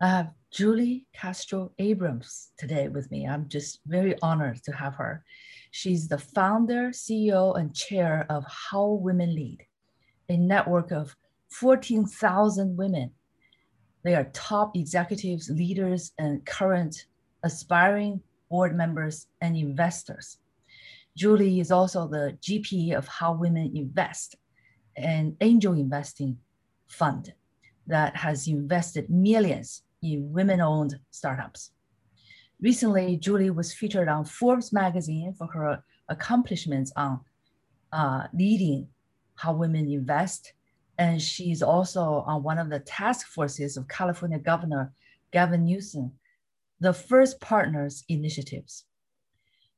I have Julie Castro Abrams today with me. I'm just very honored to have her. She's the founder, CEO, and chair of How Women Lead, a network of 14,000 women. They are top executives, leaders, and current aspiring board members and investors. Julie is also the GP of How Women Invest, an angel investing fund that has invested millions in women owned startups. Recently, Julie was featured on Forbes magazine for her accomplishments on uh, leading how women invest. And she's also on one of the task forces of California Governor Gavin Newsom, the First Partners initiatives.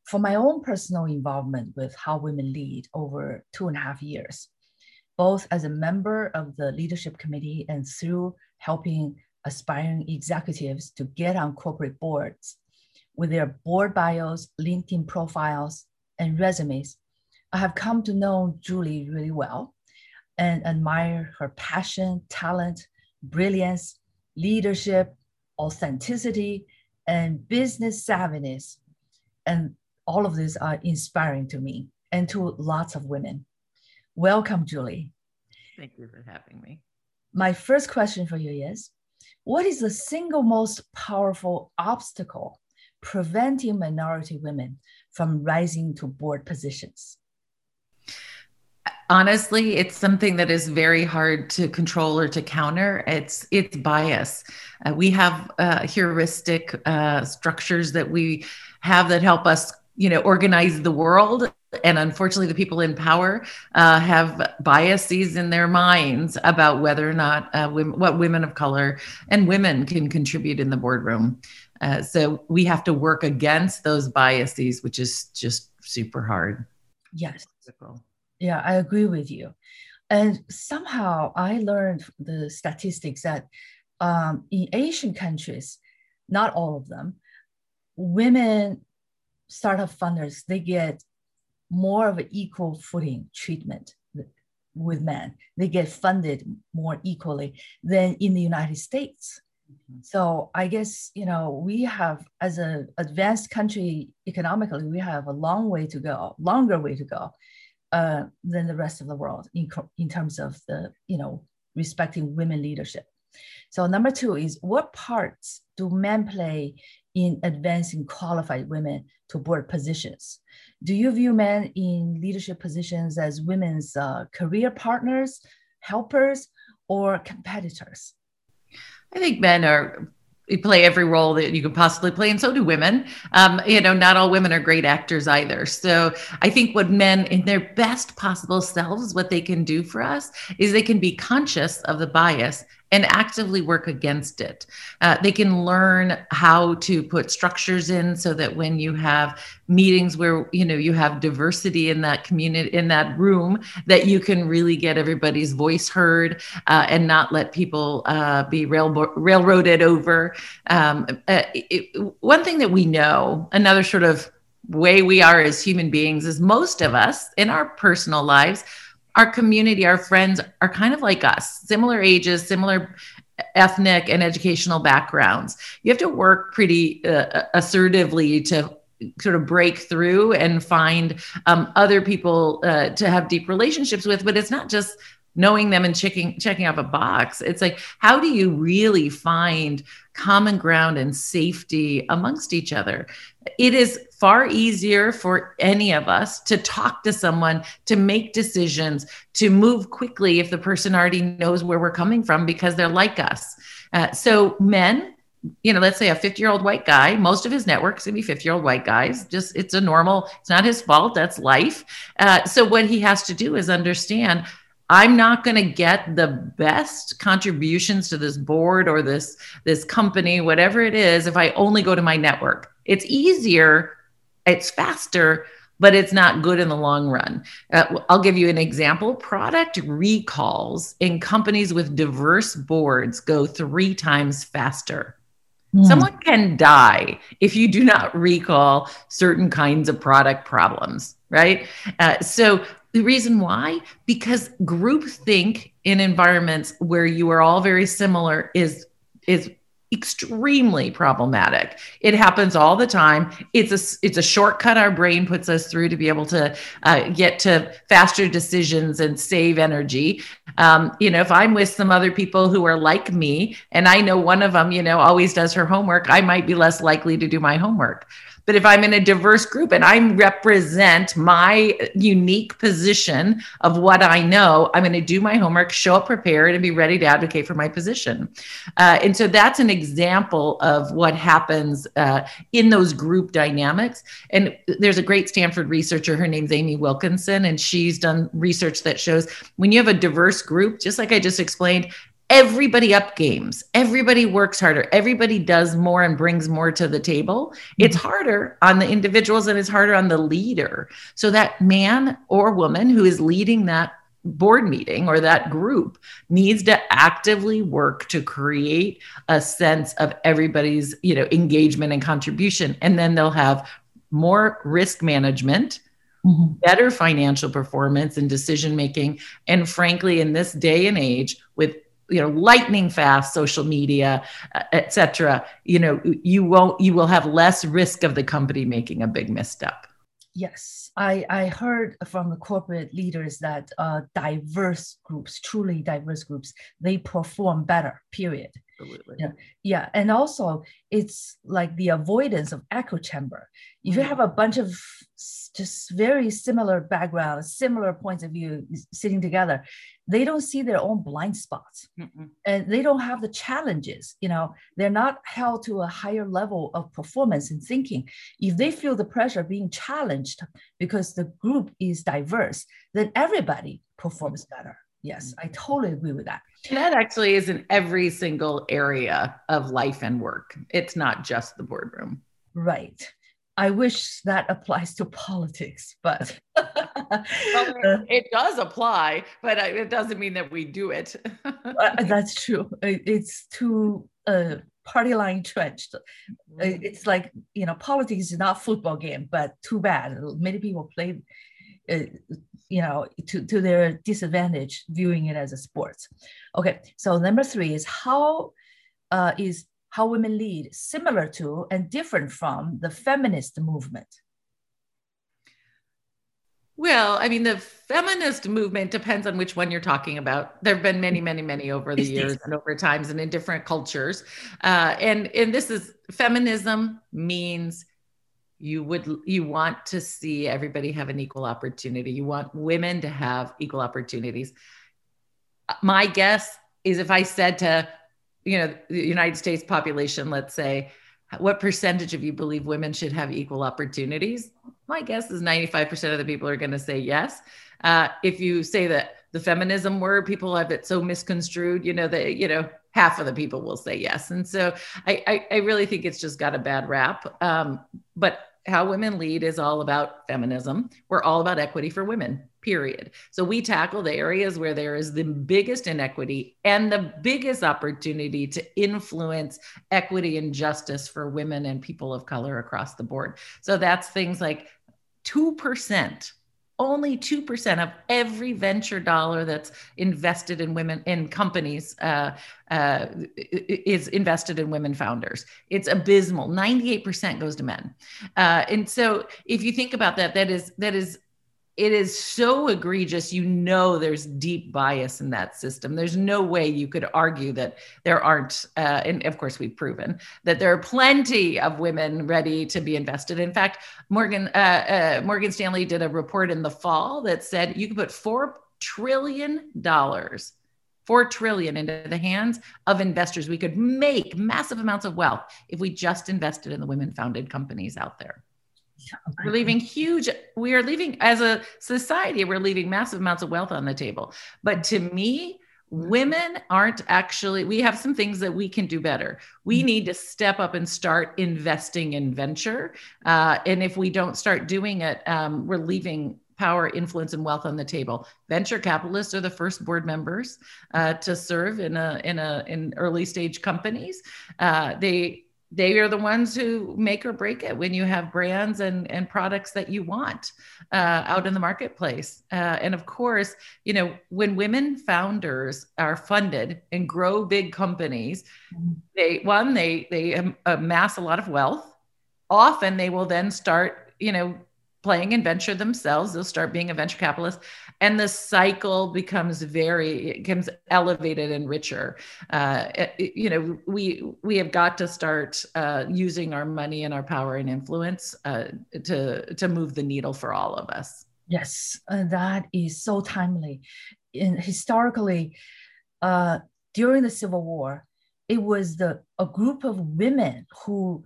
For my own personal involvement with How Women Lead over two and a half years, both as a member of the leadership committee and through helping aspiring executives to get on corporate boards with their board bios, LinkedIn profiles, and resumes. I have come to know Julie really well and admire her passion, talent, brilliance, leadership, authenticity, and business savviness. And all of these are inspiring to me and to lots of women. Welcome, Julie. Thank you for having me. My first question for you is what is the single most powerful obstacle preventing minority women from rising to board positions? honestly it's something that is very hard to control or to counter. It's it's bias. Uh, we have uh, heuristic uh, structures that we have that help us you know organize the world and unfortunately the people in power uh, have biases in their minds about whether or not uh, women, what women of color and women can contribute in the boardroom. Uh, so we have to work against those biases which is just super hard. Yes. Yeah i agree with you. And somehow i learned the statistics that um, in asian countries not all of them women startup funders, they get more of an equal footing treatment with men. They get funded more equally than in the United States. Mm-hmm. So I guess you know we have, as an advanced country economically, we have a long way to go, longer way to go uh, than the rest of the world in in terms of the you know respecting women leadership. So number two is what parts do men play in advancing qualified women to board positions. Do you view men in leadership positions as women's uh, career partners, helpers, or competitors? I think men are play every role that you could possibly play, and so do women. Um, you know, not all women are great actors either. So I think what men, in their best possible selves, what they can do for us is they can be conscious of the bias and actively work against it. Uh, they can learn how to put structures in so that when you have meetings where you know you have diversity in that community in that room, that you can really get everybody's voice heard uh, and not let people uh, be rail- railroaded over. Um, uh, it, one thing that we know, another sort of way we are as human beings, is most of us in our personal lives our community, our friends are kind of like us, similar ages, similar ethnic and educational backgrounds. You have to work pretty uh, assertively to sort of break through and find um, other people uh, to have deep relationships with. But it's not just knowing them and checking checking off a box. It's like how do you really find common ground and safety amongst each other? It is far easier for any of us to talk to someone, to make decisions, to move quickly if the person already knows where we're coming from because they're like us. Uh, so, men, you know, let's say a 50 year old white guy, most of his network's gonna be 50 year old white guys. Just it's a normal, it's not his fault, that's life. Uh, so, what he has to do is understand I'm not going to get the best contributions to this board or this this company, whatever it is, if I only go to my network. It's easier it's faster but it's not good in the long run. Uh, I'll give you an example. Product recalls in companies with diverse boards go three times faster. Mm. Someone can die if you do not recall certain kinds of product problems, right? Uh, so the reason why, because group think in environments where you are all very similar is is extremely problematic. It happens all the time. It's a it's a shortcut our brain puts us through to be able to uh, get to faster decisions and save energy. Um, you know, if I'm with some other people who are like me, and I know one of them, you know, always does her homework, I might be less likely to do my homework. But if I'm in a diverse group and I represent my unique position of what I know, I'm going to do my homework, show up prepared, and be ready to advocate for my position. Uh, and so that's an example of what happens uh, in those group dynamics. And there's a great Stanford researcher, her name's Amy Wilkinson, and she's done research that shows when you have a diverse group, just like I just explained, everybody up games. Everybody works harder. Everybody does more and brings more to the table. It's mm-hmm. harder on the individuals and it's harder on the leader. So that man or woman who is leading that board meeting or that group needs to actively work to create a sense of everybody's you know engagement and contribution. And then they'll have more risk management Mm-hmm. better financial performance and decision making. And frankly in this day and age with you know lightning fast social media uh, etc you know you won't you will have less risk of the company making a big misstep. Yes. I i heard from the corporate leaders that uh, diverse groups truly diverse groups they perform better period. Absolutely. Yeah, yeah, and also it's like the avoidance of echo chamber. If you have a bunch of just very similar backgrounds, similar points of view sitting together, they don't see their own blind spots. Mm-mm. and they don't have the challenges you know they're not held to a higher level of performance and thinking. If they feel the pressure of being challenged because the group is diverse then everybody performs better. Yes i totally agree with that. And that actually is in every single area of life and work. It's not just the boardroom. Right. I wish that applies to politics, but it does apply, but it doesn't mean that we do it. Uh, that's true. It's too uh, party line entrenched. Mm-hmm. It's like you know, politics is not football game, but too bad. Many people play, uh, you know, to to their disadvantage, viewing it as a sport. Okay, so number three is how uh, is how women lead similar to and different from the feminist movement? Well, I mean, the feminist movement depends on which one you're talking about. There have been many, many, many over the years and over times and in different cultures. Uh, and and this is feminism means you would you want to see everybody have an equal opportunity. You want women to have equal opportunities. My guess is if I said to you know the united states population let's say what percentage of you believe women should have equal opportunities? My guess is 95% of the people are going to say yes. Uh, if you say that the feminism word people have it so misconstrued you know that you know half of the people will say yes. And so i i, I really think it's just got a bad rap. Um, but how women lead is all about feminism. We're all about equity for women period. So we tackle the areas where there is the biggest inequity and the biggest opportunity to influence equity and justice for women and people of color across the board. So that's things like 2%. Only 2% of every venture dollar that's invested in women in companies uh, uh, is invested in women founders. It's abysmal. 98% goes to men. Uh, and so if you think about that, that is that is it is so egregious. You know there's deep bias in that system. There's no way you could argue that there aren't uh, and of course we've proven that there are plenty of women ready to be invested. In fact morgan uh, uh, morgan stanley did a report in the fall that said you could put four trillion dollars four trillion into the hands of investors. We could make massive amounts of wealth if we just invested in the women founded companies out there we're leaving huge, we are leaving as a society, we're leaving massive amounts of wealth on the table. But to me, women aren't actually, we have some things that we can do better. We mm-hmm. need to step up and start investing in venture. Uh, and if we don't start doing it, um, we're leaving power, influence, and wealth on the table. Venture capitalists are the first board members uh, to serve in a in a in early stage companies. Uh, they they are the ones who make or break it when you have brands and, and products that you want uh, out in the marketplace. Uh, and of course, you know, when women founders are funded and grow big companies, mm-hmm. they one they they amass a lot of wealth. Often they will then start, you know, playing in venture themselves. They'll start being a venture capitalist, and the cycle becomes very it becomes elevated and richer. Uh, it, you know, we we have got to start uh, using our money and our power and influence uh, to to move the needle for all of us. Yes, uh, that is so timely. In historically, uh, during the Civil War, it was the a group of women who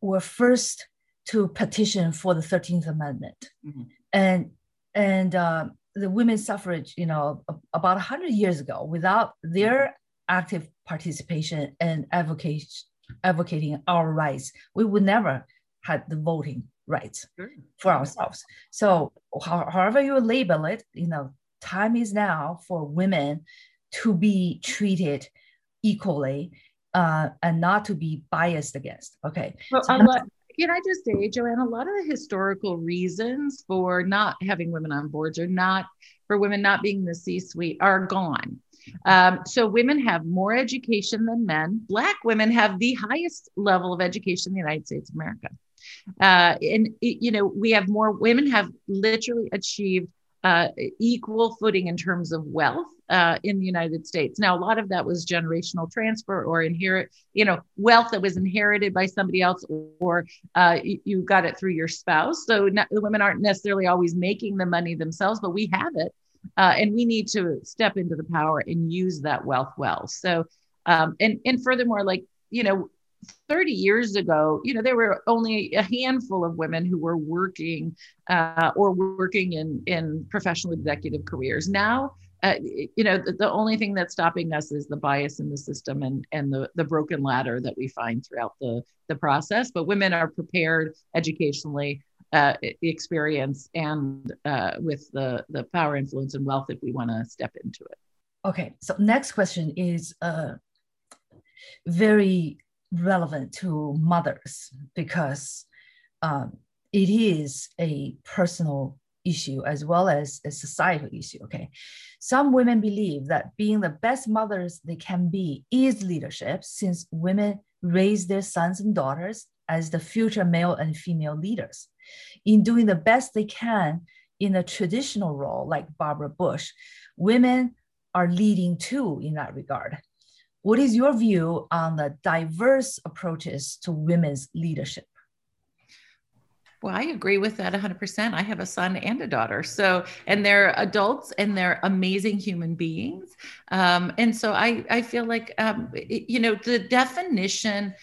were first to petition for the 13th Amendment. Mm-hmm. And, and uh, the women's suffrage, you know, about 100 years ago, without their active participation and advocation, advocating our rights, we would never had the voting rights sure. for ourselves. So however you label it, you know, time is now for women to be treated equally uh, and not to be biased against. Okay. Well, so can I just say, Joanne, a lot of the historical reasons for not having women on boards or not for women not being the C suite are gone. Um, so women have more education than men. Black women have the highest level of education in the United States of America. Uh, and, you know, we have more women have literally achieved uh, equal footing in terms of wealth uh, in the United States. Now, a lot of that was generational transfer or inherit, you know, wealth that was inherited by somebody else, or uh, you, got it through your spouse. So not, the women aren't necessarily always making the money themselves, but we have it, uh, and we need to step into the power and use that wealth well. So, um, and and furthermore, like you know, 30 years ago, you know, there were only a handful of women who were working uh, or working in, in professional executive careers. Now, uh, you know, the, the, only thing that's stopping us is the bias in the system and, and the, the broken ladder that we find throughout the, the process. But women are prepared educationally, uh, experience, and uh, with the, the power, influence, and wealth if we want to step into it. Okay, so next question is uh, very relevant to mothers because um, it is a personal issue as well as a societal issue. Okay. Some women believe that being the best mothers they can be is leadership since women raise their sons and daughters as the future male and female leaders. In doing the best they can in a traditional role like Barbara Bush, women are leading too in that regard. What is your view on the diverse approaches to women's leadership? Well, I agree with that 100%. I have a son and a daughter. So, and they're adults and they're amazing human beings. Um, and so I, I feel like, um, it, you know, the definition,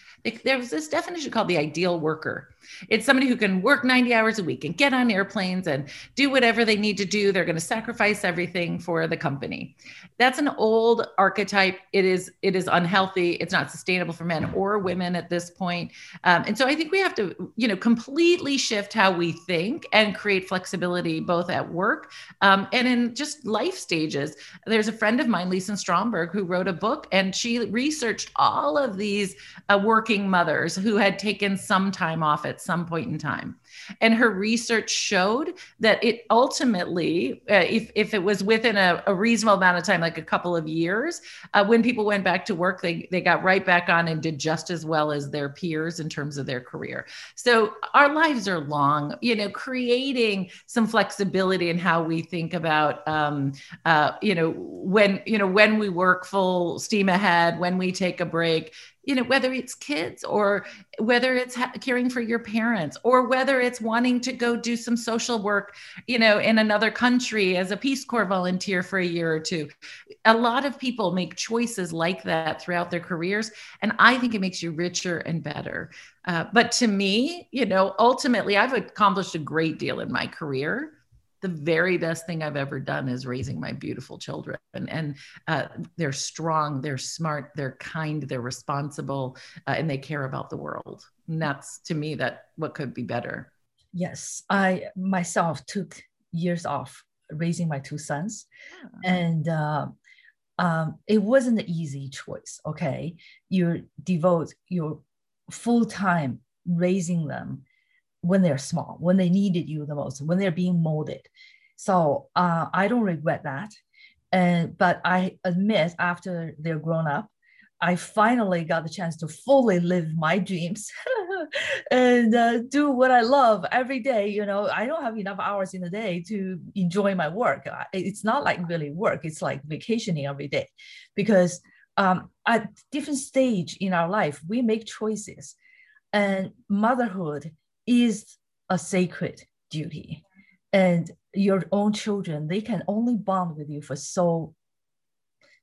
there was this definition called the ideal worker. It's somebody who can work 90 hours a week and get on airplanes and do whatever they need to do. They're going to sacrifice everything for the company. That's an old archetype. It is it is unhealthy. It's not sustainable for men or women at this point. Um, and so I think we have to, you know, completely shift how we think and create flexibility both at work um, and in just life stages. There's a friend of mine, Lisa Stromberg, who wrote a book and she researched all of these uh, working mothers who had taken some time off at at some point in time. And her research showed that it ultimately, uh, if, if it was within a, a, reasonable amount of time, like a couple of years, uh, when people went back to work, they, they got right back on and did just as well as their peers in terms of their career. So our lives are long, you know, creating some flexibility in how we think about, um, uh, you know, when, you know, when we work full steam ahead, when we take a break, you know whether it's kids or whether it's ha- caring for your parents or whether it's wanting to go do some social work you know in another country as a peace corps volunteer for a year or two. A lot of people make choices like that throughout their careers and i think it makes you richer and better. Uh, but to me you know ultimately i've accomplished a great deal in my career the very best thing I've ever done is raising my beautiful children. And, and uh, they're strong, they're smart, they're kind, they're responsible, uh, and they care about the world. And that's to me that what could be better. Yes, I myself took years off raising my two sons, yeah. and uh, um, it wasn't an easy choice. Okay, you devote your full time raising them when they're small, when they needed you the most, when they're being molded. So uh, I don't regret that. And but I admit after they're grown up, I finally got the chance to fully live my dreams and uh, do what I love every day. You know, I don't have enough hours in the day to enjoy my work. It's not like really work, it's like vacationing every day because um, at different stage in our life, we make choices and motherhood is a sacred duty. And your own children, they can only bond with you for so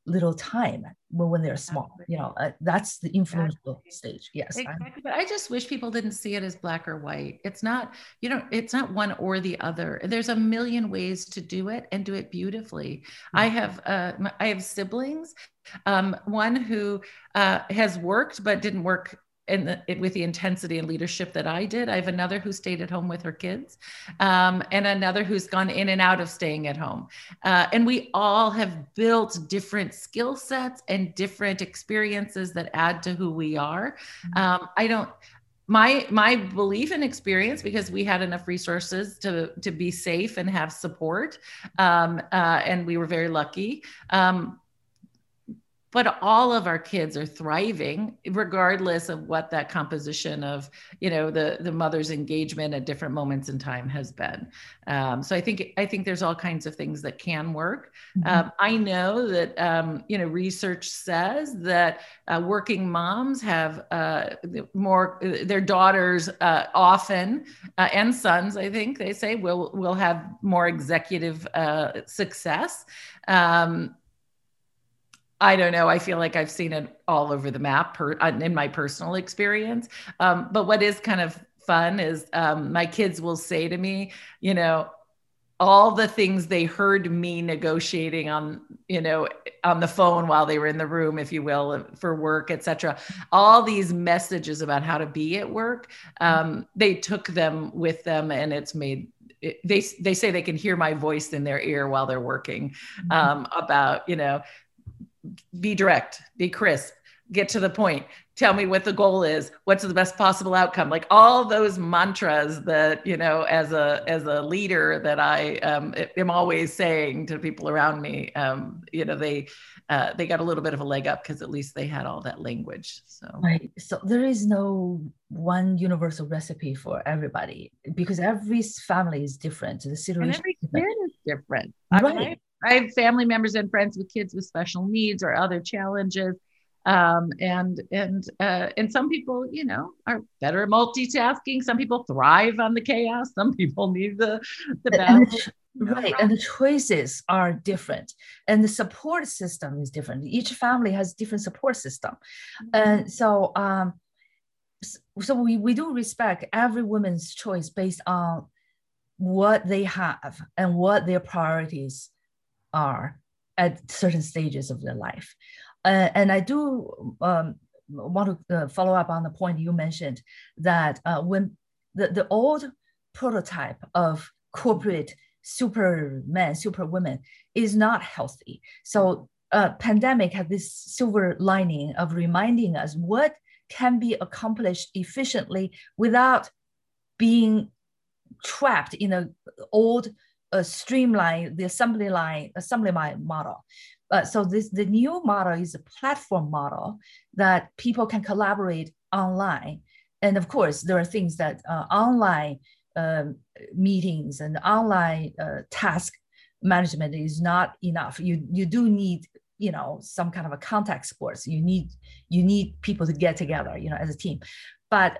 little time when, when they're small you know uh, that's the influential exactly. stage yes exactly. but i just wish people didn't see it as black or white it's not you know it's not one or the other there's a million ways to do it and do it beautifully mm-hmm. i have uh, i have siblings um, one who uh, has worked but didn't work and the, with the intensity and leadership that I did. I have another who stayed at home with her kids, um, and another who's gone in and out of staying at home. Uh, and we all have built different skill sets and different experiences that add to who we are. Mm-hmm. Um, I don't. My my belief and experience, because we had enough resources to to be safe and have support, um, uh, and we were very lucky um, but all of our kids are thriving regardless of what that composition of you know the the mother's engagement at different moments in time has been. Um, so i think i think there's all kinds of things that can work. Mm-hmm. um, i know that um, you know research says that uh, working moms have uh, more their daughters uh, often uh, and sons i think they say will will have more executive uh, success. Um, I don't know. I feel like I've seen it all over the map per, uh, in my personal experience. Um, but what is kind of fun is um, my kids will say to me, you know, all the things they heard me negotiating on, you know, on the phone while they were in the room, if you will, for work, etc. All these messages about how to be at work, um, they took them with them, and it's made they they say they can hear my voice in their ear while they're working mm-hmm. um, about you know be direct, be crisp, get to the point. Tell me what the goal is. What's the best possible outcome? Like all those mantras that you know, as a as a leader, that I um, am always saying to people around me. Um, you know, they uh, they got a little bit of a leg up because at least they had all that language. So right. So there is no one universal recipe for everybody because every family is different. The situation and every kid is different. Right. I mean, I have family members and friends with kids with special needs or other challenges. Um, and and uh, and some people, you know, are better at multitasking. Some people thrive on the chaos. Some people need the the balance. right and the choices are different and the support system is different each family has different support system mm-hmm. and so um so we, we do respect every woman's choice based on what they have and what their priorities are at certain stages of their life. Uh, and I do um, want to uh, follow up on the point you mentioned that uh, when the, the old prototype of corporate supermen, superwomen is not healthy. So uh, pandemic had this silver lining of reminding us what can be accomplished efficiently without being trapped in an old uh, streamline the assembly line assembly line model. Uh, so this the new model is a platform model that people can collaborate online. And of course, there are things that uh, online um, meetings and online uh, task management is not enough. You you do need you know some kind of a contact sports. You need you need people to get together you know as a team. But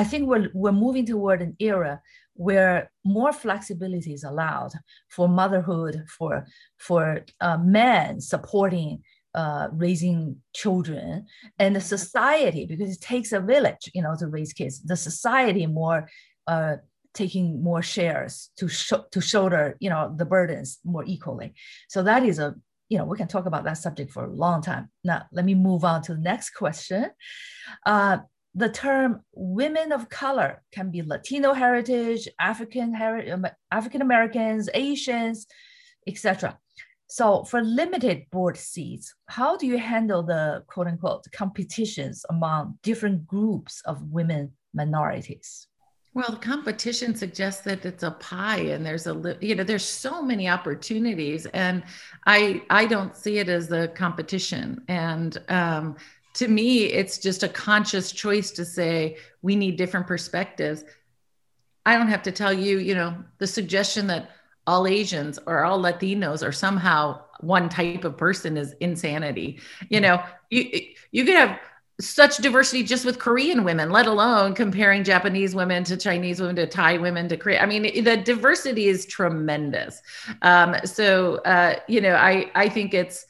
I think we're we're moving toward an era where more flexibility is allowed for motherhood, for for uh, men supporting uh, raising children, and the society because it takes a village, you know, to raise kids. The society more uh, taking more shares to sh- to shoulder, you know, the burdens more equally. So that is a you know we can talk about that subject for a long time. Now let me move on to the next question. Uh, the term women of color can be Latino heritage, African heritage, um, African Americans, Asians, etc. So for limited board seats, how do you handle the quote unquote competitions among different groups of women minorities? Well, the competition suggests that it's a pie and there's a you know there's so many opportunities and I I don't see it as a competition and um, to me it's just a conscious choice to say we need different perspectives. I don't have to tell you, you know, the suggestion that all Asians or all Latinos are somehow one type of person is insanity. You know, you you could have such diversity just with Korean women, let alone comparing Japanese women to Chinese women to Thai women to Korea. I mean, the diversity is tremendous. Um, so uh, you know, I I think it's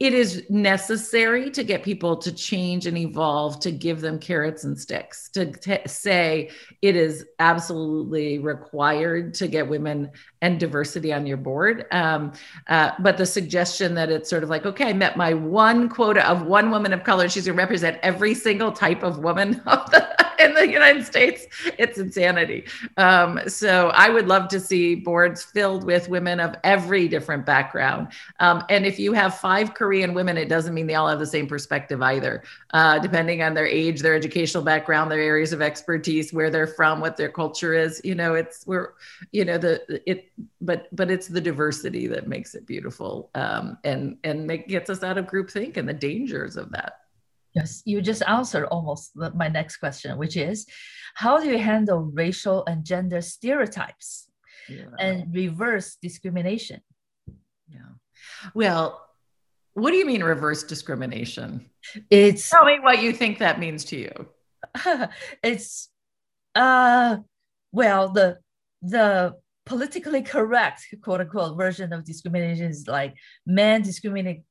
it is necessary to get people to change and evolve to give them carrots and sticks to t- say it is absolutely required to get women and diversity on your board. Um, uh, but the suggestion that it's sort of like okay i met my one quota of one woman of color she's going to represent every single type of woman in the united states it's insanity um, so i would love to see boards filled with women of every different background um, and if you have five Korean women, it doesn't mean they all have the same perspective either. Uh, depending on their age, their educational background, their areas of expertise, where they're from, what their culture is. You know, it's we're, you know, the it, but but it's the diversity that makes it beautiful, um, and and make, gets us out of groupthink and the dangers of that. Yes, you just answered almost my next question, which is, how do you handle racial and gender stereotypes yeah. and reverse discrimination? Yeah. Well, what do you mean reverse discrimination? It's tell me what you think that means to you. it's uh well the the politically correct quote unquote version of discrimination is like men discriminate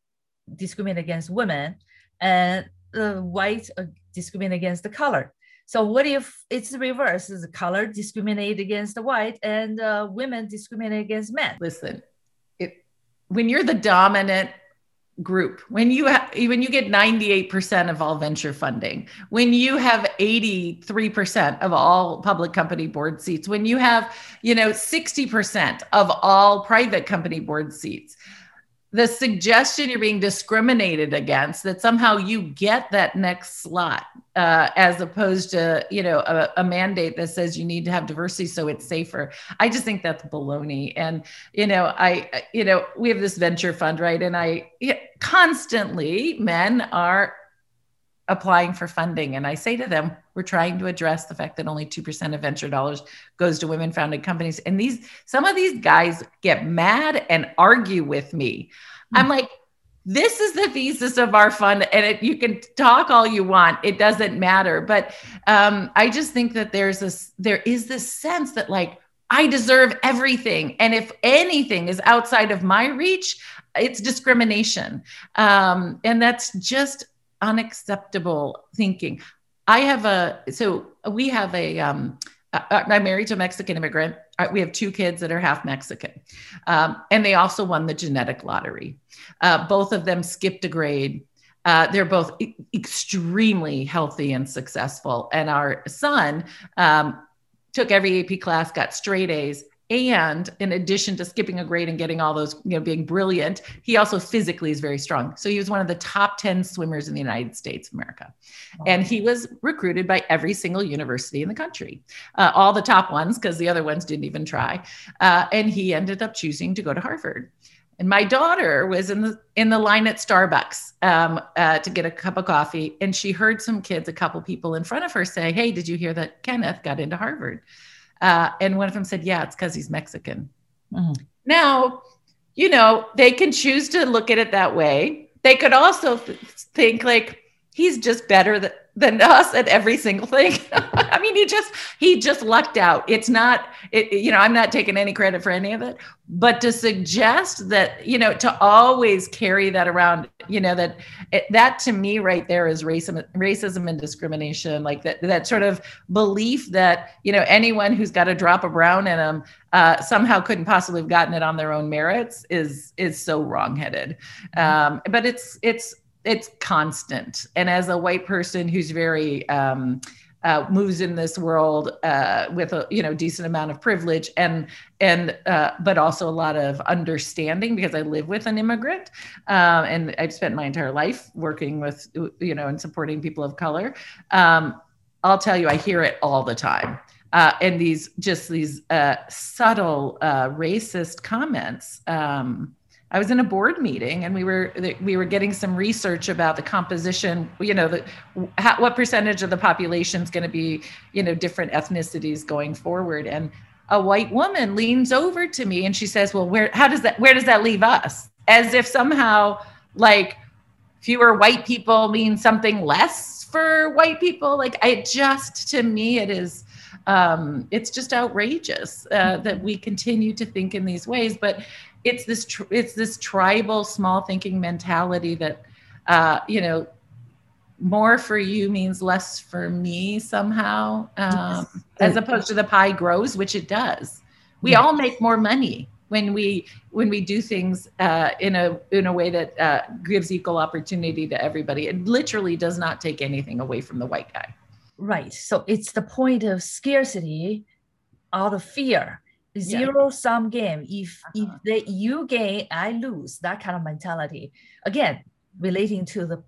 discriminate against women and the white uh, discriminate against the color. So what if it's the reverse? Is the color discriminate against the white and uh, women discriminate against men? Listen it when you're the dominant group when you have when you get 98% of all venture funding when you have 83% of all public company board seats when you have you know 60% of all private company board seats the suggestion you're being discriminated against that somehow you get that next slot uh, as opposed to you know a, a, mandate that says you need to have diversity so it's safer. I just think that's baloney. And you know i you know we have this venture fund right? And i constantly men are applying for funding. And I say to them, we're trying to address the fact that only 2% of venture dollars goes to women founded companies. And these, some of these guys get mad and argue with me. Mm-hmm. I'm like, this is the thesis of our fund and it, you can talk all you want it doesn't matter but um, i just think that there's this there is this sense that like i deserve everything and if anything is outside of my reach it's discrimination um, and that's just unacceptable thinking. I have a, so we have a, um, I'm married to a Mexican immigrant. We have two kids that are half Mexican. Um, and they also won the genetic lottery. Uh, both of them skipped a grade. Uh, they're both e- extremely healthy and successful. And our son um, took every AP class, got straight A's, and in addition to skipping a grade and getting all those, you know, being brilliant, he also physically is very strong. So he was one of the top 10 swimmers in the United States of America. And he was recruited by every single university in the country, uh, all the top ones, because the other ones didn't even try. Uh, and he ended up choosing to go to Harvard. And my daughter was in the in the line at Starbucks um, uh, to get a cup of coffee, and she heard some kids, a couple people in front of her, say, "Hey, did you hear that Kenneth got into Harvard?" Uh, and one of them said, Yeah, it's because he's Mexican. Mm-hmm. Now, you know, they can choose to look at it that way. They could also th- think, like, he's just better than, than us at every single thing. I mean, he just he just lucked out. It's not, it, you know, I'm not taking any credit for any of it, but to suggest that, you know, to always carry that around, you know, that it, that to me right there is racism, racism and discrimination, like that that sort of belief that you know anyone who's got a drop of brown in them uh, somehow couldn't possibly have gotten it on their own merits is is so wrongheaded. Um, but it's it's it's constant. And as a white person who's very um, uh, moves in this world uh, with a you know decent amount of privilege and and uh, but also a lot of understanding because I live with an immigrant um, and I've spent my entire life working with you know and supporting people of color. Um, I'll tell you, I hear it all the time. Uh, and these just these uh, subtle uh, racist comments. Um, I was in a board meeting and we were we were getting some research about the composition, you know, the how, what percentage of the population is going to be, you know, different ethnicities going forward. And a white woman leans over to me and she says, "Well, where how does that where does that leave us?" As if somehow like fewer white people means something less for white people. Like I just to me it is um, it's just outrageous uh, that we continue to think in these ways. But it's this tr- it's this tribal small thinking mentality that uh, you know more for you means less for me somehow um, as opposed to the pie grows which it does. We all make more money when we when we do things uh, in a in a way that uh, gives equal opportunity to everybody. It literally does not take anything away from the white guy. Right. So it's the point of scarcity out of fear zero yeah. sum game. If uh-huh. if they you gain, I lose. That kind of mentality. Again, relating to the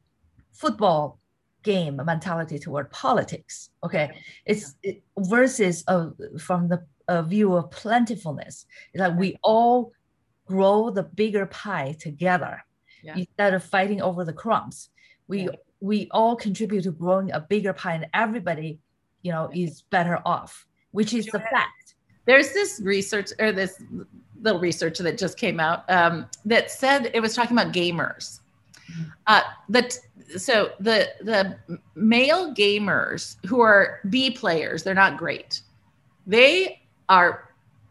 football game mentality toward politics. Okay, it's it, versus uh, from the uh, view of plentifulness. It's like we all grow the bigger pie together yeah. instead of fighting over the crumbs. We yeah. we all contribute to growing a bigger pie, and everybody, you know, is better off. Which is the fact there's this research or this little research that just came out um, that said it was talking about gamers. Uh, that so the the male gamers who are B players, they're not great. They are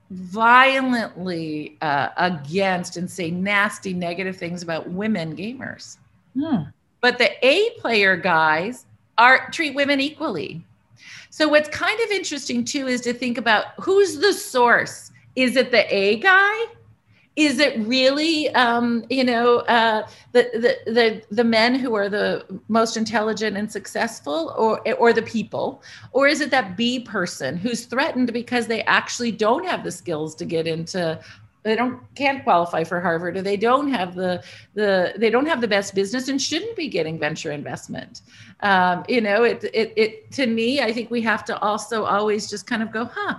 violently uh, against and say nasty negative things about women gamers. Hmm. But the A player guys are treat women equally. So what's kind of interesting too is to think about who's the source. Is it the A guy? Is it really, um, you know, uh, the, the the the men who are the most intelligent and successful, or or the people, or is it that B person who's threatened because they actually don't have the skills to get into they don't can't qualify for Harvard or they don't have the the they don't have the best business and shouldn't be getting venture investment. Um, you know, it it it to me, I think we have to also always just kind of go, huh,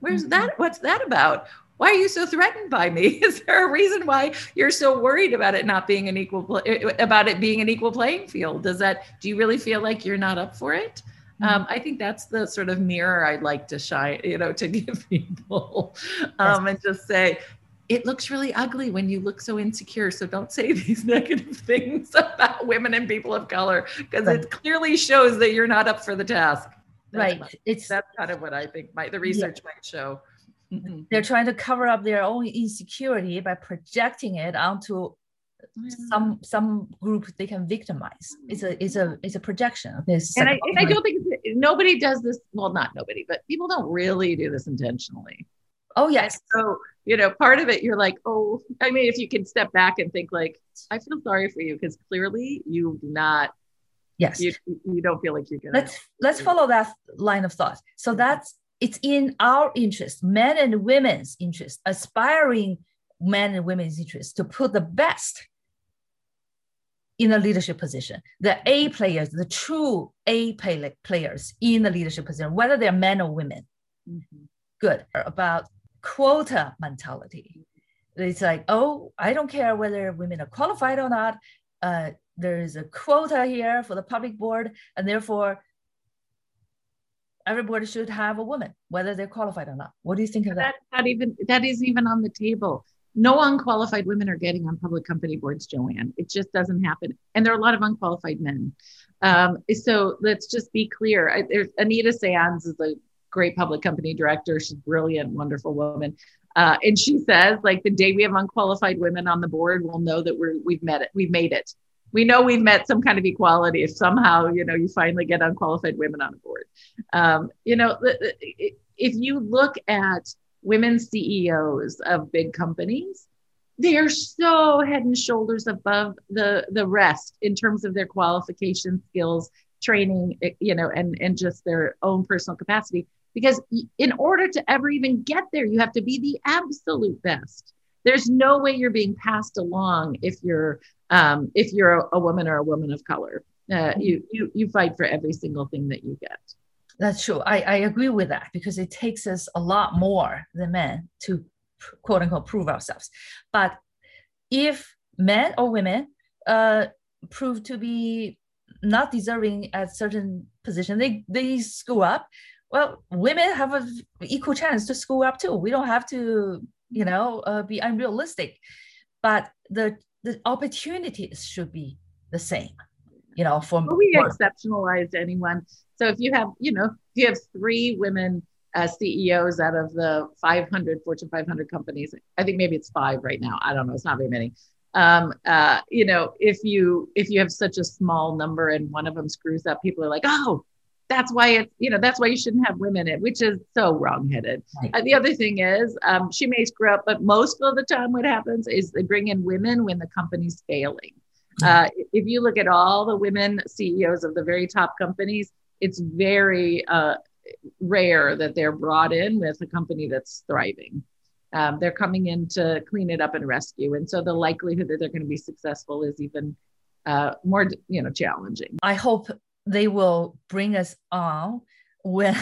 where's mm-hmm. that? What's that about? Why are you so threatened by me? Is there a reason why you're so worried about it not being an equal about it being an equal playing field? Does that do you really feel like you're not up for it? Mm-hmm. Um, I think that's the sort of mirror I'd like to shine, you know, to give people um, and just say, it looks really ugly when you look so insecure. So don't say these negative things about women and people of color because right. it clearly shows that you're not up for the task. That's right. It's that's kind of what I think my the research yeah. might show. Mm-hmm. They're trying to cover up their own insecurity by projecting it onto some some group they can victimize. It's a it's a it's a projection. Of this and I, and I don't think nobody does this. Well, not nobody, but people don't really do this intentionally. Oh yes. And so you know, part of it you're like, oh, I mean, if you can step back and think like, I feel sorry for you because clearly you do not. Yes. You, you don't feel like you're gonna. Let's let's follow that line of thought. So that's it's in our interest, men and women's interest, aspiring men and women's interest to put the best in a leadership position. The A players, the true A play, players in the leadership position, whether they're men or women. Mm-hmm. Good. About quota mentality. It's like, oh, I don't care whether women are qualified or not. Uh, there's a quota here for the public board, and therefore everybody should have a woman, whether they're qualified or not. What do you think of that? That, that even that isn't even on the table. No unqualified women are getting on public company boards, Joanne. It just doesn't happen, and there are a lot of unqualified men. Um, so let's just be clear. I, Anita Sands is a great public company director. She's brilliant, wonderful woman. Uh, and she says, like the day we have unqualified women on the board, we'll know that we're we've met it. We've made it. We know we've met some kind of equality if somehow you know you finally get unqualified women on the board. Um, you know, if you look at women CEOs of big companies, they are so head and shoulders above the the rest in terms of their qualification skills training, eh, you know, and and just their own personal capacity. Because in order to ever even get there, you have to be the absolute best. There's no way you're being passed along if you're um, if you're a, a, woman or a woman of color. Uh, you you you fight for every single thing that you get. That's true. I, I agree with that because it takes us a lot more than men to quote unquote prove ourselves. But if men or women uh, prove to be not deserving at certain position, they they screw up. Well, women have an equal chance to screw up too. We don't have to, you know, uh, be unrealistic, but the the opportunities should be the same. You know, for we exceptionalize anyone so if you have, you know, if you have three women uh, CEOs out of the 500 Fortune 500 companies, I think maybe it's five right now. I don't know. It's not very many. Um, uh, you know, if you if you have such a small number and one of them screws up, people are like, oh, that's why it's you know that's why you shouldn't have women in it, which is so wrongheaded. Right. Uh, the other thing is, um, she may screw up, but most of the time, what happens is they bring in women when the company's failing. Uh, if you look at all the women CEOs of the very top companies, it's very uh, rare that they're brought in with a company that's thriving. Um, they're coming in to clean it up and rescue, and so the likelihood that they're going to be successful is even uh, more, you know, challenging. I hope they will bring us on when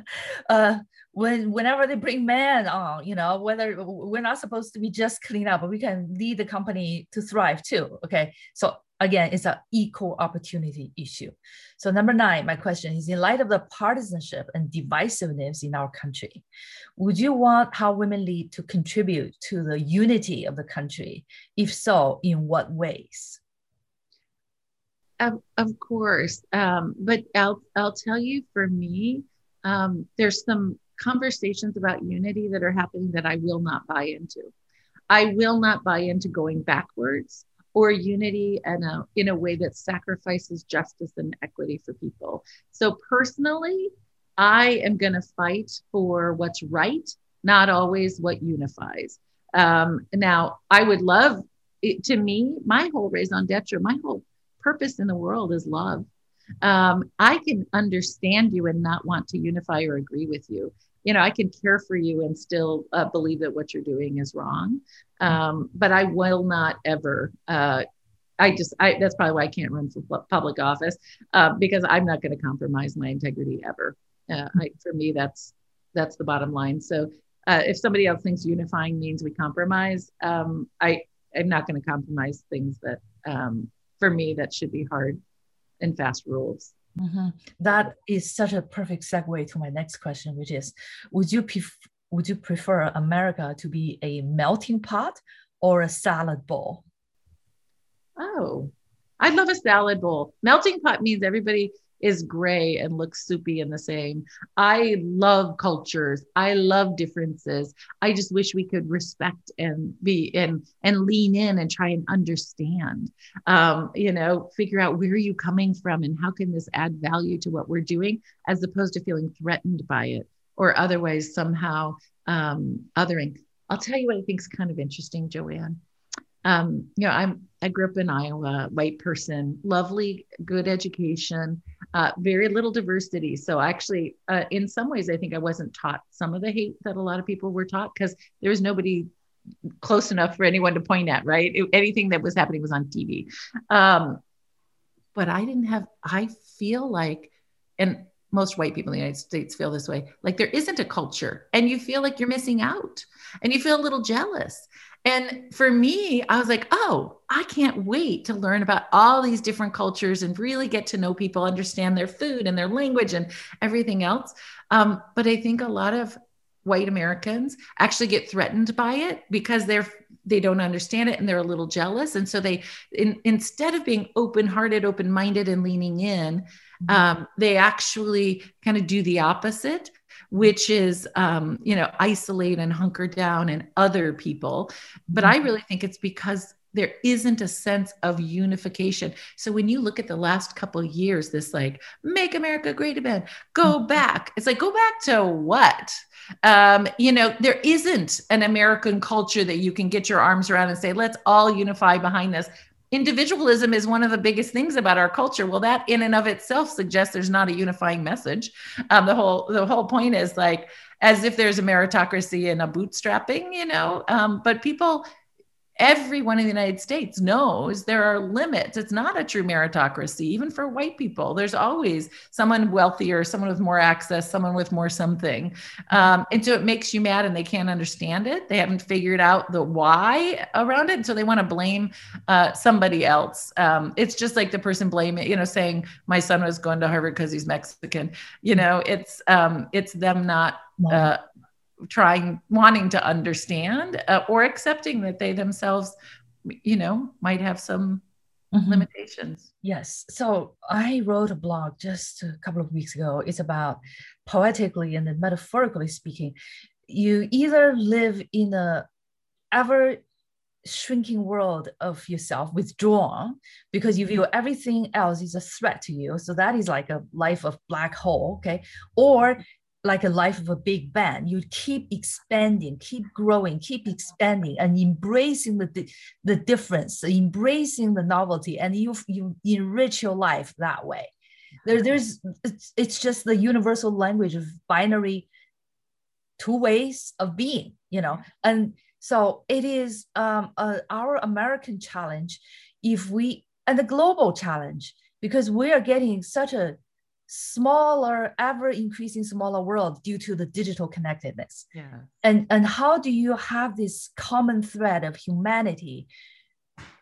uh, when whenever they bring men on, you know, whether we're not supposed to be just clean up, but we can lead the company to thrive too. Okay, so again, it's an equal opportunity issue. So number nine, my question is, in light of the partisanship and divisiveness in our country, would you want how women lead to contribute to the unity of the country? If so, in what ways? Of, of course, um, but I'll, I'll tell you for me, um, there's some conversations about unity that are happening that I will not buy into. I will not buy into going backwards or unity in a, in a way that sacrifices justice and equity for people. So personally, I am going to fight for what's right, not always what unifies. Um, now, I would love it, to me, my whole raison d'etre, my whole purpose in the world is love. Um, I can understand you and not want to unify or agree with you you know, I can care for you and still uh, believe that what you're doing is wrong. Um, but I will not ever. Uh, I just, I, that's probably why I can't run for public office uh, because I'm not going to compromise my integrity ever. Uh, I, for me, that's that's the bottom line. So uh, if somebody else thinks unifying means we compromise, um, I I'm not going to compromise things that um, for me that should be hard and fast rules. Mm-hmm. That is such a perfect segue to my next question, which is: Would you pref- would you prefer America to be a melting pot or a salad bowl? Oh, I'd love a salad bowl. Melting pot means everybody is gray and looks soupy and the same. I love cultures. I love differences. I just wish we could respect and be and and lean in and try and understand. Um, you know, figure out where are you coming from and how can this add value to what we're doing, as opposed to feeling threatened by it or otherwise somehow um, othering. I'll tell you what I think is kind of interesting, Joanne um, you know, I'm I grew up in Iowa, white person, lovely, good education, uh, very little diversity. So actually, uh, in some ways, I think I wasn't taught some of the hate that a lot of people were taught because there was nobody close enough for anyone to point at. Right, it, anything that was happening was on TV. Um, but I didn't have. I feel like, and most white people in the United States feel this way like there isn't a culture and you feel like you're missing out and you feel a little jealous. And for me, I was like, oh, I can't wait to learn about all these different cultures and really get to know people, understand their food and their language and everything else. Um, but I think a lot of white Americans actually get threatened by it because they're they don't understand it and they're a little jealous and so they in, instead of being open-hearted open-minded and leaning in mm-hmm. um, they actually kind of do the opposite which is um, you know isolate and hunker down and other people. But i really think it's because there isn't a sense of unification. So when you look at the last couple years this like make america great again go mm-hmm. back. It's like go back to what? Um, you know there isn't an american culture that you can get your arms around and say let's all unify behind this individualism is one of the biggest things about our culture. Well that in and of itself suggests there's not a unifying message. Um, the whole the whole point is like as if there's a meritocracy and a bootstrapping you know? Um, but people everyone in the United States knows there are limits. It's not a true meritocracy, even for white people. There's always someone wealthier, someone with more access, someone with more something. Um, and so it makes you mad and they can't understand it. They haven't figured out the why around it. And so they want to blame uh, somebody else. Um, it's just like the person blaming, you know, saying my son was going to Harvard because he's Mexican. You know, it's um, it's them not uh, trying wanting to understand uh, or accepting that they themselves you know might have some mm-hmm. limitations. Yes. So i wrote a blog just a couple of weeks ago. It's about poetically and then metaphorically speaking you either live in a ever shrinking world of yourself withdrawn because you view everything else is a threat to you. So that is like a life of black hole okay? Or like a life of a big bang. You keep expanding, keep growing, keep expanding, and embracing the the difference, embracing the novelty, and you you enrich your life that way. There, there's it's, it's just the universal language of binary two ways of being, you know, and so it is um, uh, our American challenge if we and the global challenge because we are getting such a smaller, ever increasing smaller world due to the digital connectedness. Yeah. And, and how do you have this common thread of humanity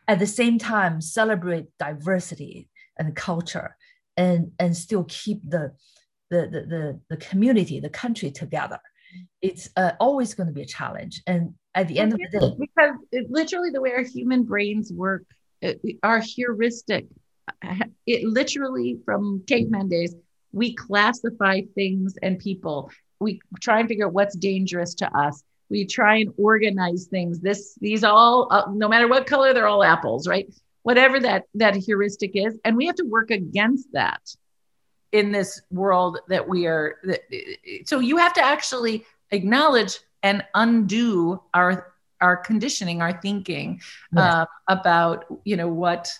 at the same time celebrate diversity and culture and, and still keep the, the, the, the, the community, the country together? It's uh, always going to be a challenge. And at the end of the day, because literally the way our human brains work, our heuristic it literally from caveman days, we classify things and people. We try and figure out what's dangerous to us. We try and organize things. This, these all, uh, no matter what color, they're all apples, right? Whatever that that heuristic is, and we have to work against that in this world that we are. That, so you have to actually acknowledge and undo our our conditioning, our thinking yes. uh, about you know what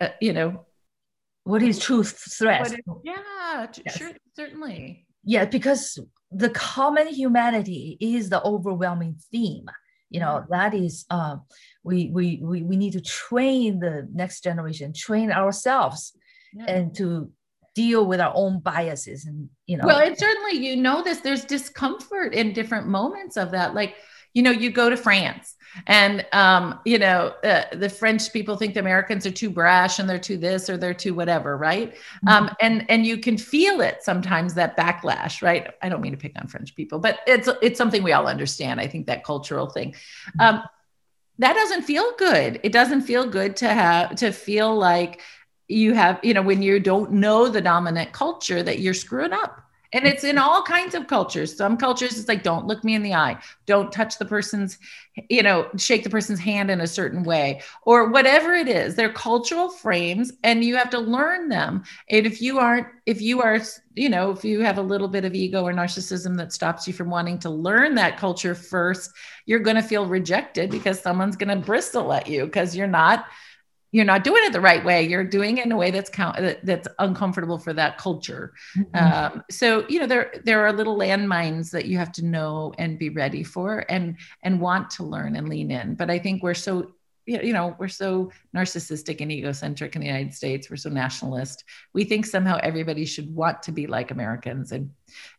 uh, you know what is truth threat? yeah, yes. sure, certainly. Yeah, because the common humanity is the overwhelming theme. You know, that is uh, we, we we we need to train the next generation, train ourselves, yeah. and to deal with our own biases and you know well and certainly you know this there's discomfort in different moments of that like you know you go to france and um, you know, uh, the French people think the Americans are too brash and they're too this or they're too whatever, right? Mm-hmm. Um, and and you can feel it sometimes that backlash, right? I don't mean to pick on French people, but it's it's something we all understand. I think that cultural thing. Mm-hmm. Um, that doesn't feel good. It doesn't feel good to have to feel like you have, you know, when you don't know the dominant culture that you're screwing up and it's in all kinds of cultures. Some cultures, it's like, don't look me in the eye. Don't touch the person's, you know, shake the person's hand in a certain way or whatever it is. They're cultural frames and you have to learn them. And if you aren't, if you are, you know, if you have a little bit of ego or narcissism that stops you from wanting to learn that culture first, you're going to feel rejected because someone's going to bristle at you because you're not you're not doing it the right way. You're doing it in a way that's count that's uncomfortable for that culture. Mm-hmm. um, so you know there there are little landmines that you have to know and be ready for and and want to learn and lean in. But i think we're so you know we're so narcissistic and egocentric in the united states. We're so nationalist. We think somehow everybody should want to be like americans. And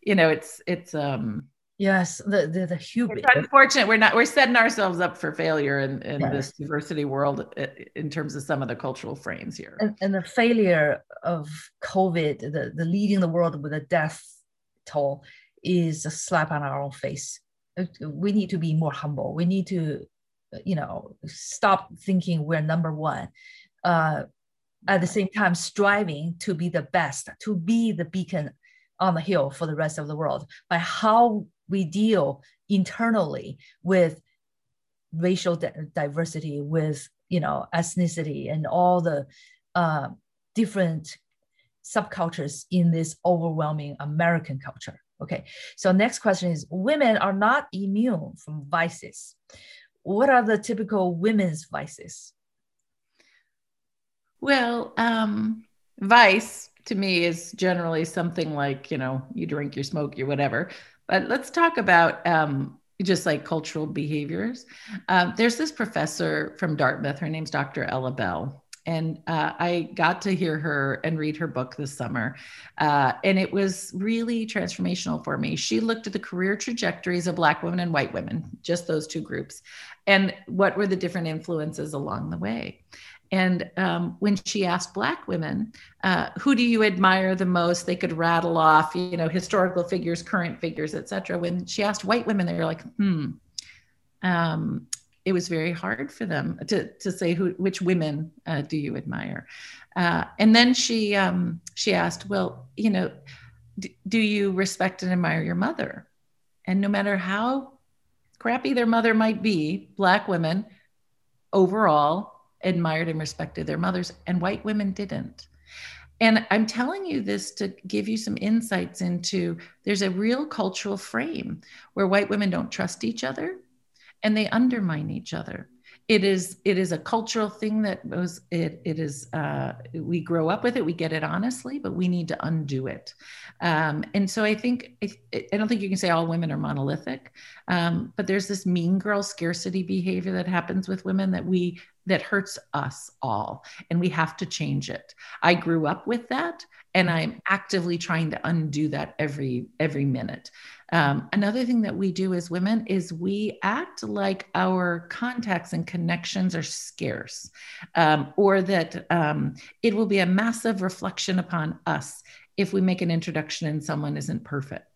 you know it's it's um Yes, the the, the hubris. It's unfortunate we're not we're setting ourselves up for failure in, in yes. this diversity world uh, in terms of some of the cultural frames here. And, and the failure of COVID, the, the leading the world with a death toll is a slap on our own face. Uh, we need to be more humble. We need to, you know, stop thinking we're number one. Uh, at the same time, striving to be the best, to be the beacon on the hill for the rest of the world by how we deal internally with racial di- diversity, with you know ethnicity, and all the uh, different subcultures in this overwhelming American culture. Okay, so next question is: Women are not immune from vices. What are the typical women's vices? Well, um, vice to me is generally something like, you know, you drink, you smoke, you whatever. But let's talk about um, just like cultural behaviors. Uh, there's this professor from Dartmouth. Her name's Dr. Ella Bell. And uh, I got to hear her and read her book this summer. Uh, and it was really transformational for me. She looked at the career trajectories of Black women and white women, just those two groups, and what were the different influences along the way. And um, when she asked Black women, uh, who do you admire the most? They could rattle off, you know, historical figures, current figures, et cetera. When she asked white women, they were like, hmm. Um, it was very hard for them to, to say who, which women uh, do you admire? Uh, and then she, um, she asked, well, you know, d- do you respect and admire your mother? And no matter how crappy their mother might be, Black women overall admired and respected their mothers, and white women didn't. And I'm telling you this to give you some insights into there's a real cultural frame where white women don't trust each other and they undermine each other it is it is a cultural thing that was it it is uh, we grow up with it we get it honestly but we need to undo it um, and so i think I, I don't think you can say all women are monolithic um, but there's this mean girl scarcity behavior that happens with women that we that hurts us all and we have to change it. I grew up with that and i'm actively trying to undo that every every minute. Um, another thing that we do as women is we act like our contacts and connections are scarce, um, or that um, it will be a massive reflection upon us if we make an introduction and someone isn't perfect.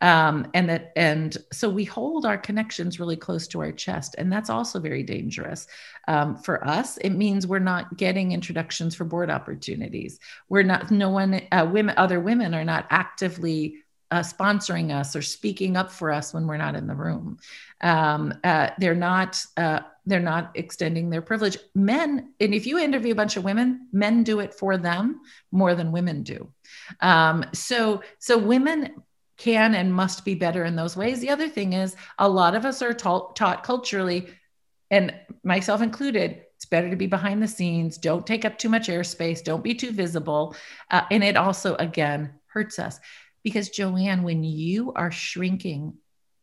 Um, and that, and so we hold our connections really close to our chest, and that's also very dangerous um, for us. It means we're not getting introductions for board opportunities. We're not, no one, uh, women, other women are not actively uh, sponsoring us or speaking up for us when we're not in the room. Um, uh, they're not uh, they're not extending their privilege. Men, and if you interview a bunch of women, men do it for them more than women do. Um, so so women can and must be better in those ways. The other thing is a lot of us are taught, culturally, and myself included, it's better to be behind the scenes. Don't take up too much airspace. Don't be too visible. Uh, and it also, again, hurts us. Because Joanne, when you are shrinking,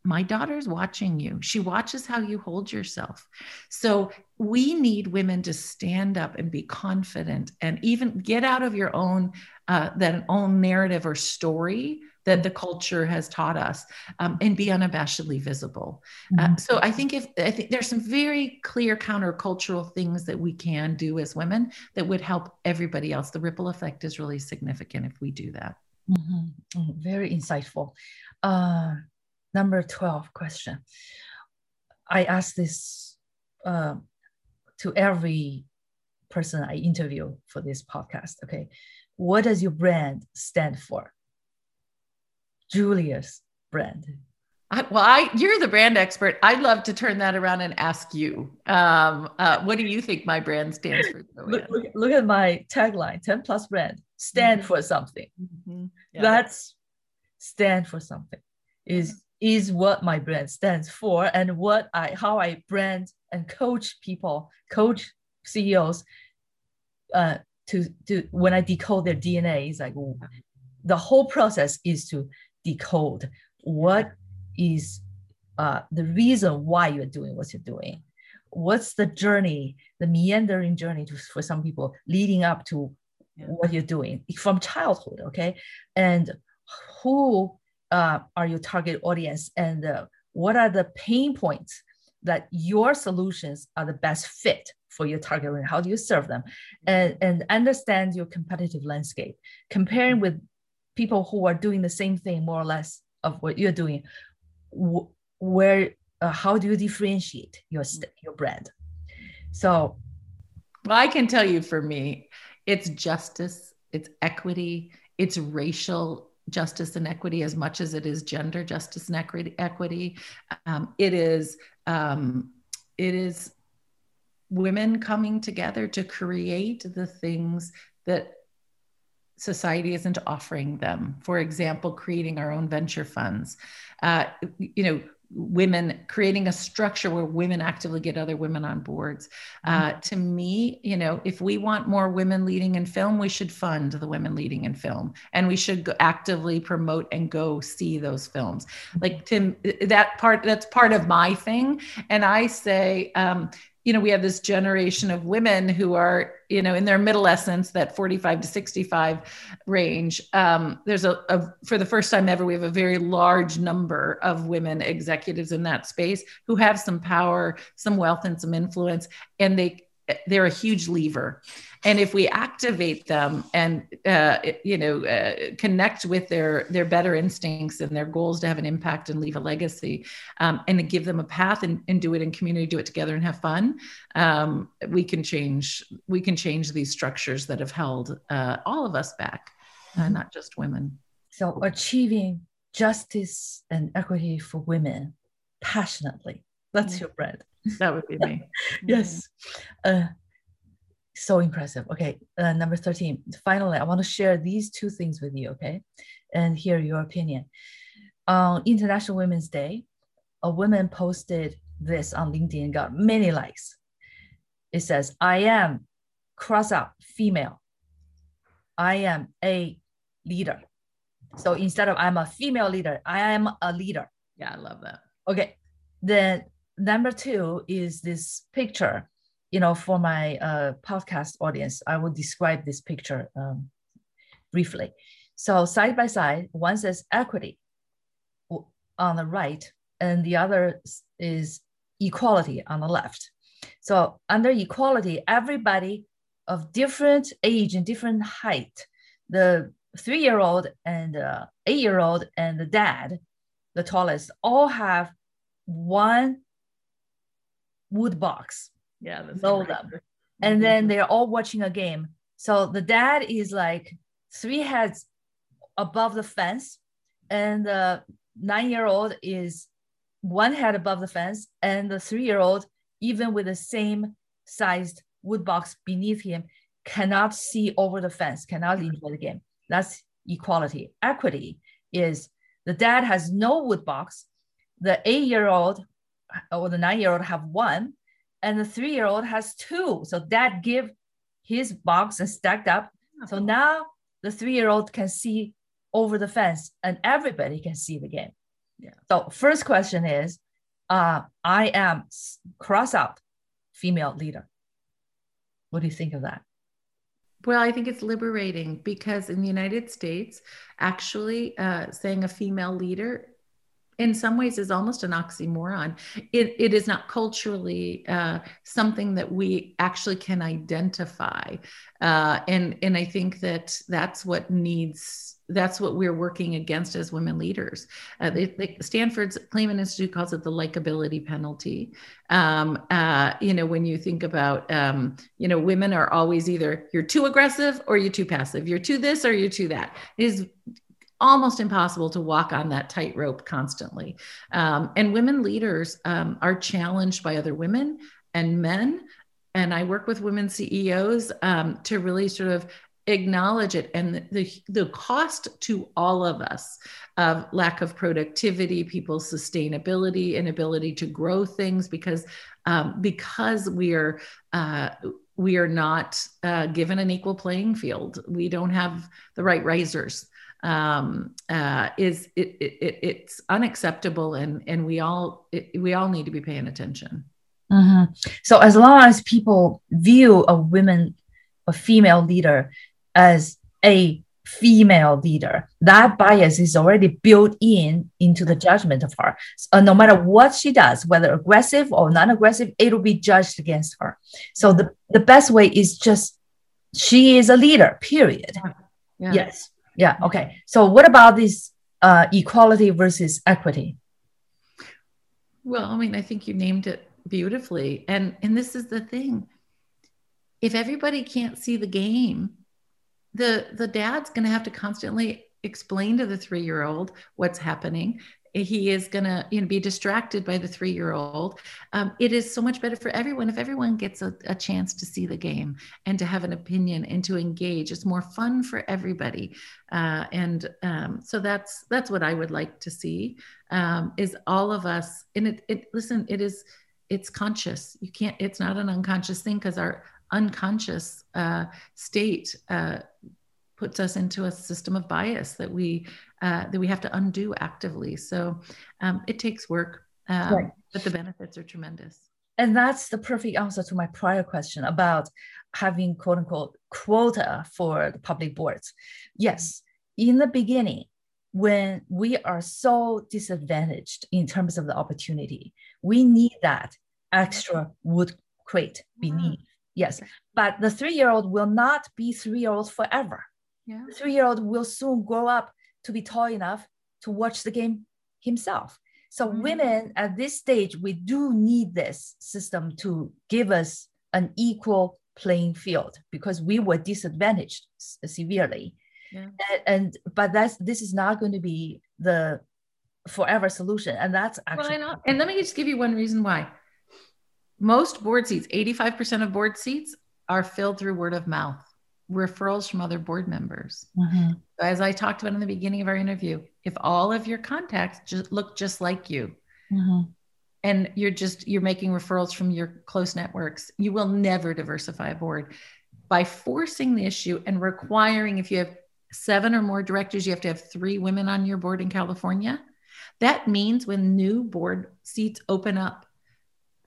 my daughter's watching you. She watches how you hold yourself. So we need women to stand up and be confident and even get out of your own uh, that own narrative or story that the culture has taught us um, and be unabashedly visible. Uh, mm-hmm. so I think if I think there's some very clear countercultural things that we can do as women that would help everybody else. The ripple effect is really significant if we do that. Mm-hmm. Mm, very insightful. Uh, number 12 question. I ask this uh, to every person I interview for this podcast. Okay. What does your brand stand for? Julia's brand. I, well, I you're the brand expert. I'd love to turn that around and ask you. Um, uh, what do you think my brand stands for? Look, look, look, at my tagline: "10 plus brand stand mm-hmm. for something." Mm-hmm. Yeah. That's stand for something. Is is what my brand stands for, and what I how I brand and coach people, coach CEOs, uh, to to when I decode their DNA. Is like the whole process is to decode what is uh, the reason why you're doing what you're doing. What's the journey, the meandering journey to, for some people leading up to yeah. what you're doing from childhood, okay? And who uh, are your target audience and uh, what are the pain points that your solutions are the best fit for your target audience? How do you serve them? And, and understand your competitive landscape, comparing with people who are doing the same thing more or less of what you're doing where uh, how do you differentiate your your brand? So well i can tell you for me it's justice it's equity it's racial justice and equity as much as it is gender justice and equity equity. Um, it is um, it is women coming together to create the things that society isn't offering them. For example, creating our own venture funds. Uh, you know, women creating a structure where women actively get other women on boards uh, mm-hmm. to me you know if we want more women leading in film we should fund the women leading in film and we should go actively promote and go see those films like tim that part that's part of my thing and i say um, you know, we have this generation of women who are, you know, in their middlescence, that 45 to 65 range. Um, there's a, a, for the first time ever, we have a very large number of women executives in that space who have some power, some wealth, and some influence, and they they're a huge lever. And if we activate them and uh, you know uh, connect with their their better instincts and their goals to have an impact and leave a legacy um, and give them a path and, and, do it in community do it together and have fun um, we can change we can change these structures that have held uh, all of us back uh, not just women. So achieving justice and equity for women passionately that's your bread that would be me yes uh, so impressive. Okay, uh, number 13. Finally, I want to share these two things with you, okay? And hear your opinion. On International Women's Day, a woman posted this on LinkedIn and got many likes. It says, I am cross out female. I am a leader. So instead of I'm a female leader, I am a leader. Yeah, I love that. Okay. Then number two is this picture you know, for my uh, podcast audience, I will describe this picture um, briefly. So side by side, one says equity on the right, and the other is equality on the left. So under equality, everybody of different age and different height, the three-year-old and the eight-year-old and the dad, the tallest, all have one wood box yeah, below them. And mm-hmm. then they're all watching a game. So the dad is like three heads above the fence, and the nine year old is one head above the fence, and the three year old, even with the same sized wood box beneath him, cannot see over the fence, cannot enjoy the game. That's equality. Equity is the dad has no wood box, the eight year old or the nine year old have one, and the three year old has two. So dad give his box and stacked up. So now the three year old can see over the fence and everybody can see the game. Yeah. So first question is, uh, I am cross out female leader. What do you think of that? Well, I think it's liberating because in the United States, actually uh, saying a female leader in some ways is almost an oxymoron. It, it is not culturally uh, something that we actually can identify. Uh, and, and I think that that's what needs, that's what we're working against as women leaders. Uh, they, they, Stanford's Clayman Institute calls it the likability penalty. Um, uh, you know, when you think about, um, you know, women are always either you're too aggressive or you're too passive. You're too this or you're too that. It is almost impossible to walk on that tightrope constantly. Um, and women leaders um, are challenged by other women and men. And I work with women CEOs um, to really sort of acknowledge it and the, the, cost to all of us of lack of productivity people's sustainability inability to grow things because um, because we are uh, we are not uh, given an equal playing field we don't have the right risers um, uh, is it, it, it's unacceptable, and and we all it, we all need to be paying attention. Mm-hmm. So as long as people view a woman, a female leader, as a female leader, that bias is already built in into the judgment of her. So no matter what she does, whether aggressive or non-aggressive, it will be judged against her. So the, the best way is just she is a leader, period. Yeah. Yeah. Yes. Yeah. Okay. So what about this uh, equality versus equity? Well, I mean, I think you named it beautifully, and and this is the thing. If everybody can't see the game, the the dad's going to have to constantly explain to the three year old what's happening he is going to you know be distracted by the three year old um, it is so much better for everyone if everyone gets a, a, chance to see the game and to have an opinion and to engage. It's more fun for everybody. Uh, and um, so that's that's what i would like to see um, is all of us and it, it listen it is it's conscious. You can't it's not an unconscious thing because our unconscious uh, state uh, puts us into a system of bias that we uh, that we have to undo actively. So um, it takes work, um, right. but the benefits are tremendous. And that's the perfect answer to my prior question about having quote unquote quota for the public boards. Yes, in the beginning, when we are so disadvantaged in terms of the opportunity, we need that extra wood crate beneath. Yes, but the three year old will not be three year old forever. Yeah. The three year old will soon grow up to be tall enough to watch the game himself. So mm-hmm. women at this stage, we do need this system to give us an equal playing field because we were disadvantaged severely. Yeah. And, and, but that's this is not going to be the forever solution, and that's actually. Well, and let me just give you one reason why. Most board seats, eighty-five percent of board seats, are filled through word of mouth referrals from other board members. Mm-hmm. As I talked about in the beginning of our interview, if all of your contacts just look just like you, mm-hmm. and you're just you're making referrals from your close networks, you will never diversify a board. By forcing the issue and requiring, if you have seven or more directors, you have to have three women on your board in California. That means when new board seats open up,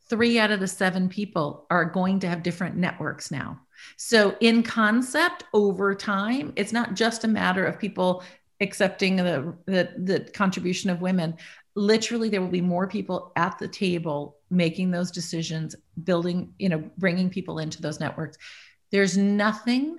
three out of the seven people are going to have different networks now. So, in concept, over time, it's not just a matter of people accepting the, the, the contribution of women. Literally, there will be more people at the table making those decisions, building, you know, bringing people into those networks. There's nothing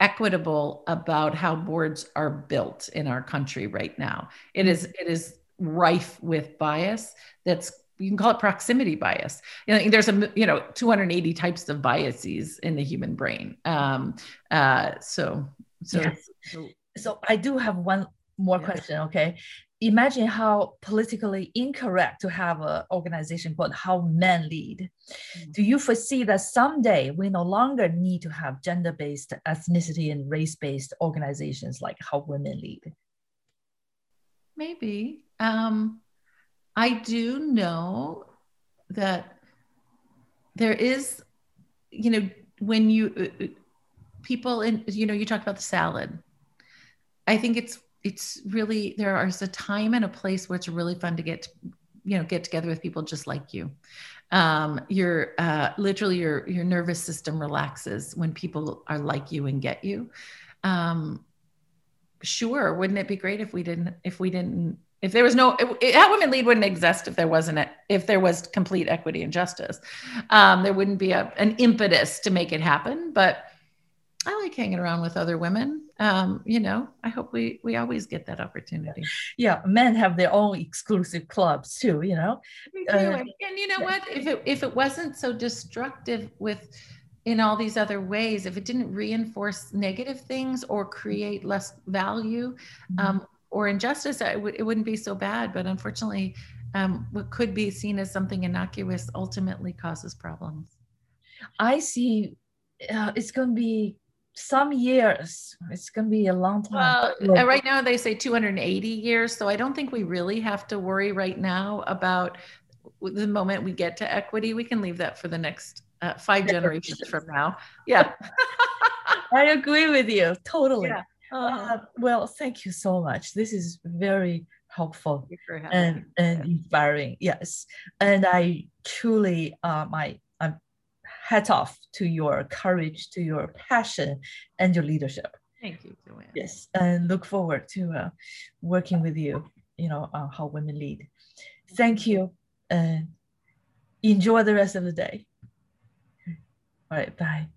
equitable about how boards are built in our country right now. It is it is rife with bias that's you can call it proximity bias. You know, there's a you know 280 types of biases in the human brain. Um, uh, so so, yes. so I do have one more yeah. question. Okay, imagine how politically incorrect to have an organization called How Men Lead. Mm-hmm. Do you foresee that someday we no longer need to have gender-based, ethnicity and race-based organizations like How Women Lead? Maybe. Um, I do know that there is, you know, when you uh, uh, people in, you know, you talk about the salad. I think it's it's really there is a time and a place where it's really fun to get you know get together with people just like you um, your uh, literally your your nervous system relaxes when people are like you and get you um, sure wouldn't it be great if we didn't if we didn't if there was no it, how women lead wouldn't exist if there wasn't it if there was complete equity and justice. Um, there wouldn't be a, an impetus to make it happen but i like hanging around with other women. Um, you know i hope we we always get that opportunity. Yeah men have their own exclusive clubs too you know? Uh, and you know what? If it if it wasn't so destructive with in all these other ways if it didn't reinforce negative things or create less value mm-hmm. um, or injustice, it, w- it wouldn't be so bad. But unfortunately, um, what could be seen as something innocuous ultimately causes problems. I see uh, it's going to be some years. It's going to be a long time. Well, uh, right now they say 280 years. So I don't think we really have to worry right now about the moment we get to equity. We can leave that for the next uh, five generations from now. Yeah. I agree with you. Totally. Yeah. Uh-huh. Uh, well, thank you so much. This is very helpful and, and inspiring. Yes. And I truly, uh, my I'm hat off to your courage, to your passion, and your leadership. Thank you, Joanne. Yes. And look forward to uh, working with you, you know, on how women lead. Thank you. And enjoy the rest of the day. All right. Bye.